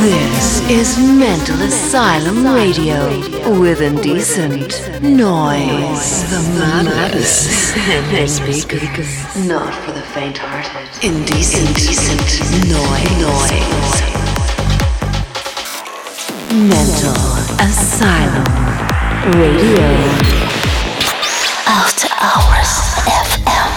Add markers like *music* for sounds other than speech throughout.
This is Mental Asylum Radio with indecent noise. The maddest *laughs* speakers. Not for the faint-hearted. Indecent, indecent noise. noise. Mental Asylum Radio. After Hours FM.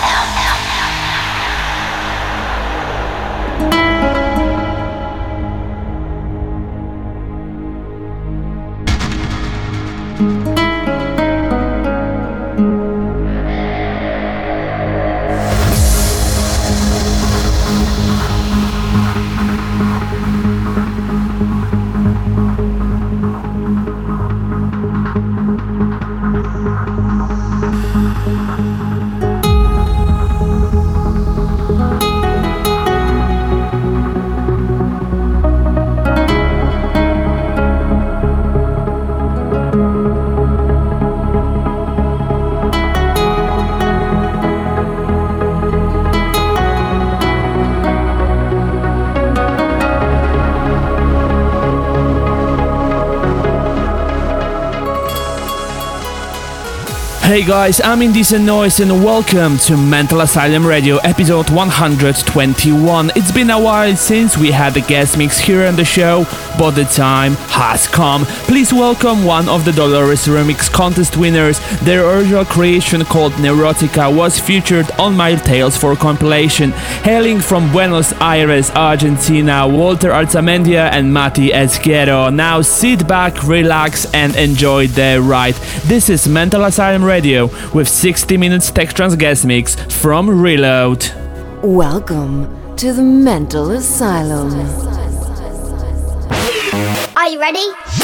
Hey guys, I'm Indecent Noise and welcome to Mental Asylum Radio episode 121. It's been a while since we had a guest mix here on the show, but the time has come. Please welcome one of the Dolores Remix contest winners. Their original creation called Neurotica was featured on my Tales for compilation. Hailing from Buenos Aires, Argentina, Walter Arzamendia and Mati Esquero. Now sit back, relax and enjoy the ride. This is Mental Asylum Radio Radio with 60 minutes tech trance guest mix from Reload. Welcome to the Mental Asylum. Are you ready?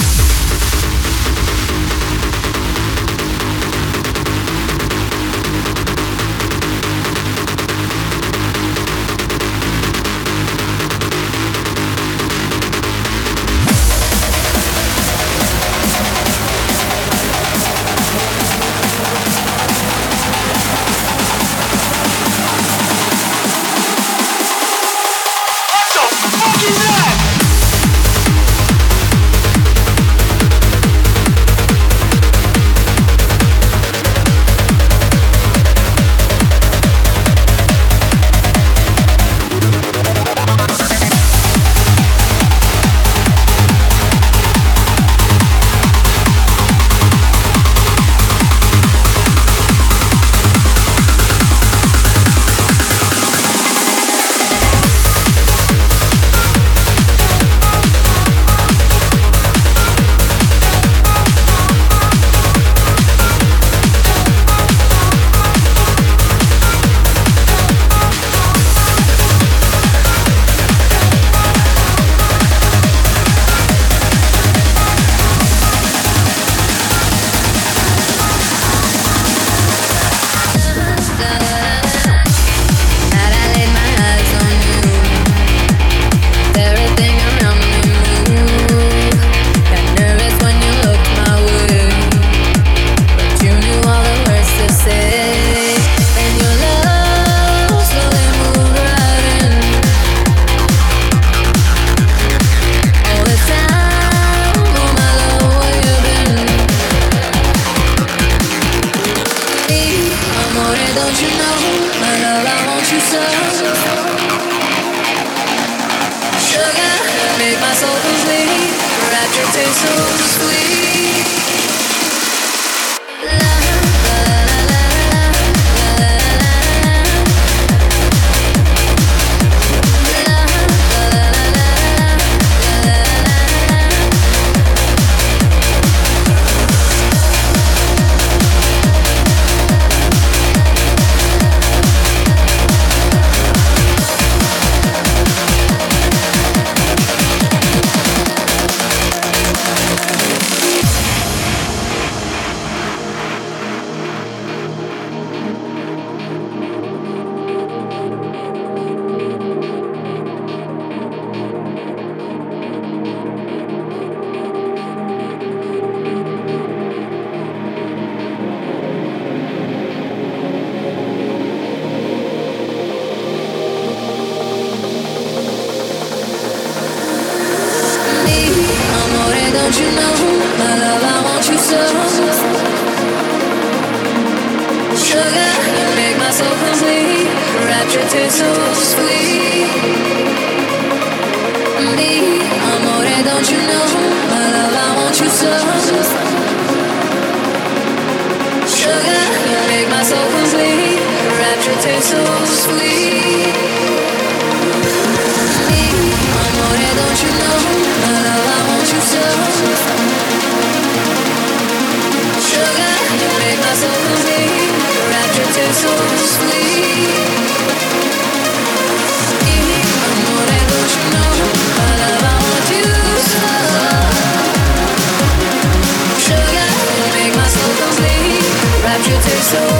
so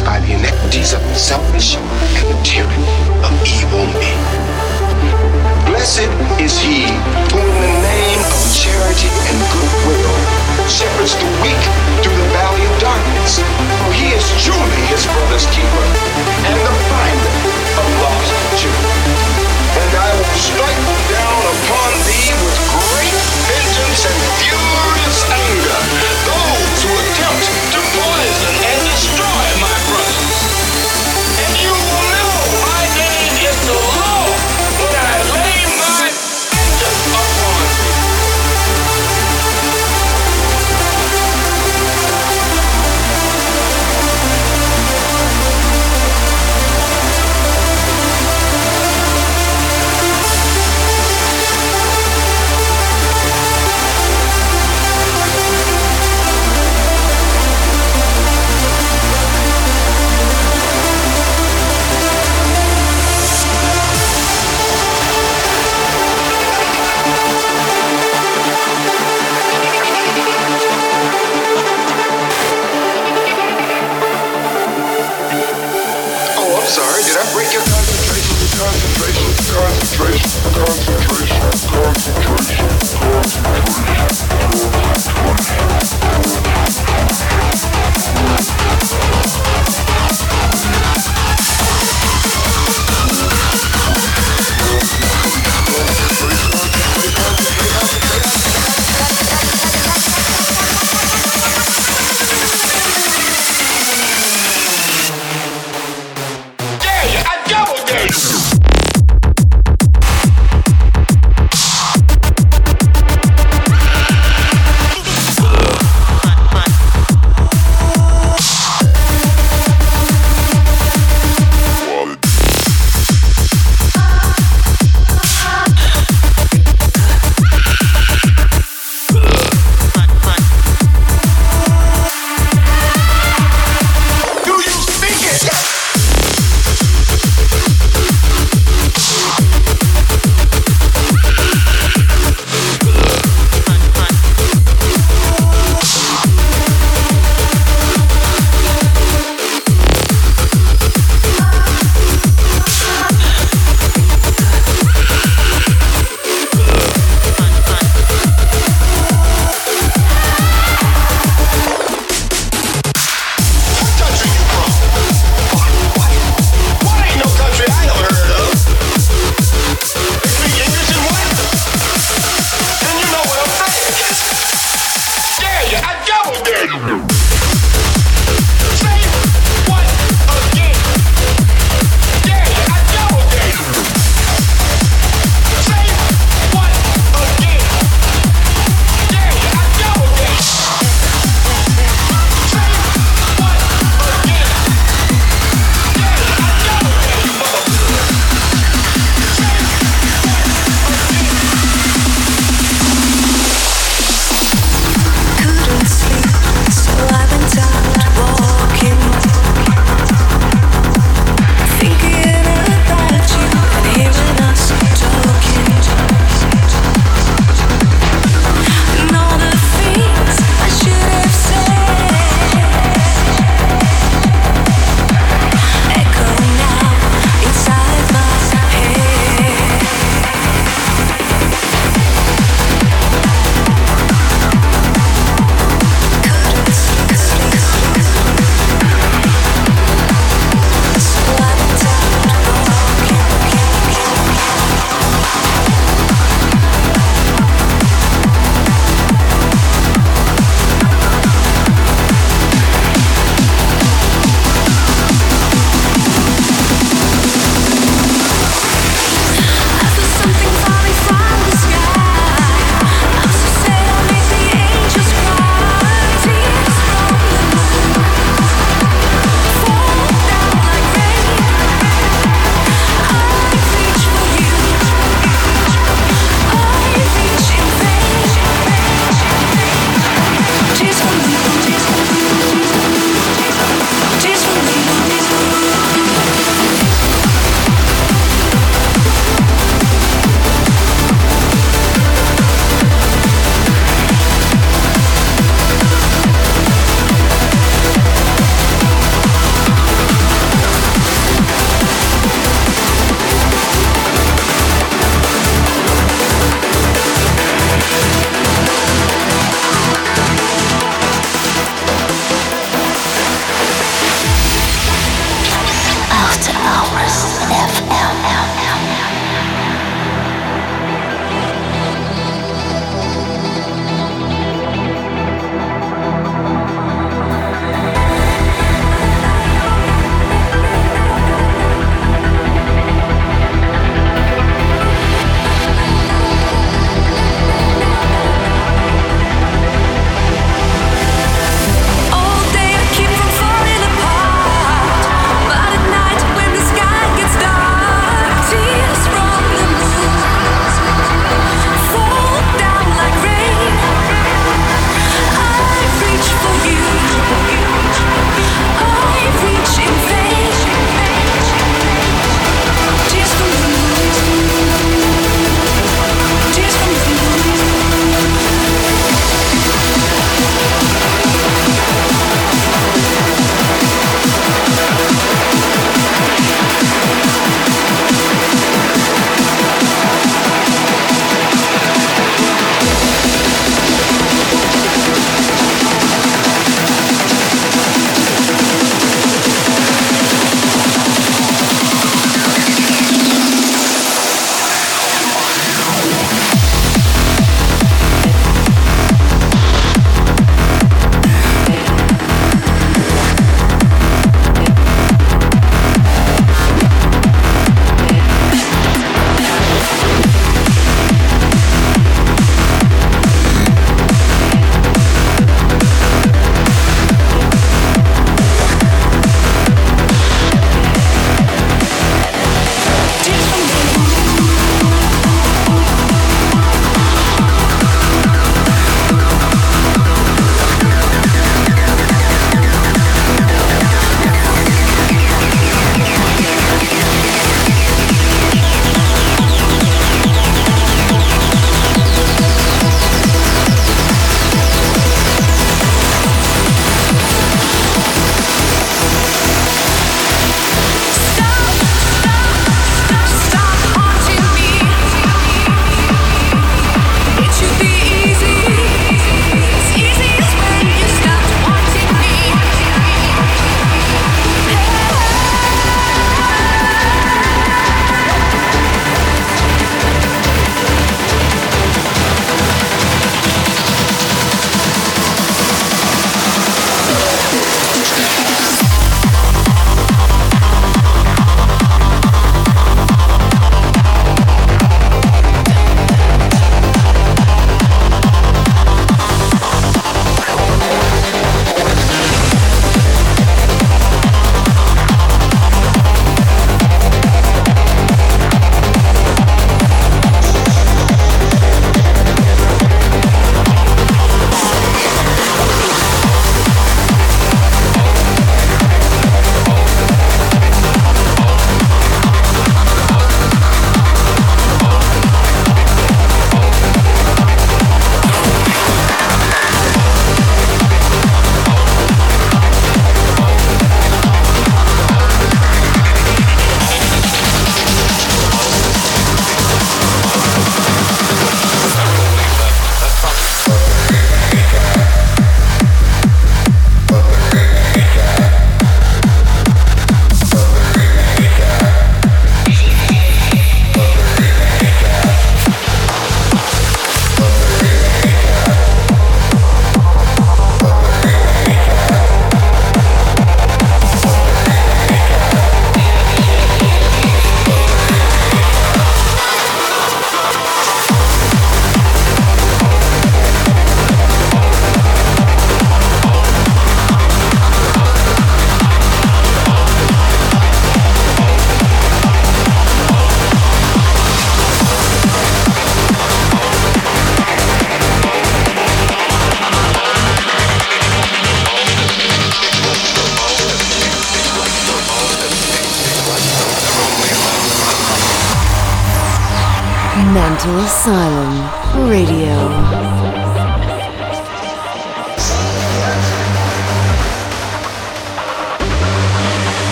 by the inequities of the selfish and the tyranny of evil men. Blessed is he who in the name of charity and goodwill shepherds the weak through the valley of darkness, for he is truly his brother's keeper and the finder of lost children. And I will strike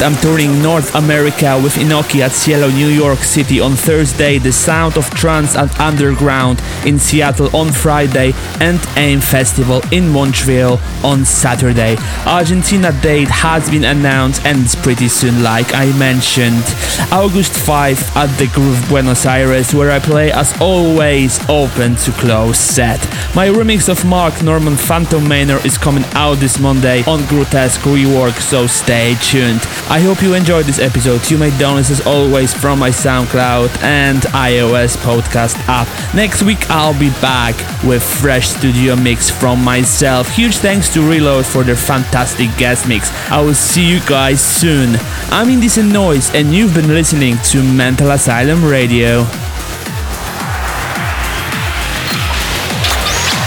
I'm touring North America with Inoki at Cielo, New York City on Thursday, the Sound of Trance at Underground in Seattle on Friday, and AIM Festival in Montreal on Saturday. Argentina date has been announced and it's pretty soon like I mentioned. August 5 at the Groove Buenos Aires where I play as always open to close set. My remix of Mark Norman Phantom Manor is coming out this Monday on Grotesque Rework so stay tuned. I hope you enjoyed this episode. You may download as always from my SoundCloud and iOS podcast app. Next week I'll be back with fresh studio mix from myself. Huge thanks to Reload for their fantastic guest mix. I will see you guys soon. I'm Indecent Noise and you've been listening to Mental Asylum Radio.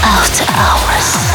After Hours.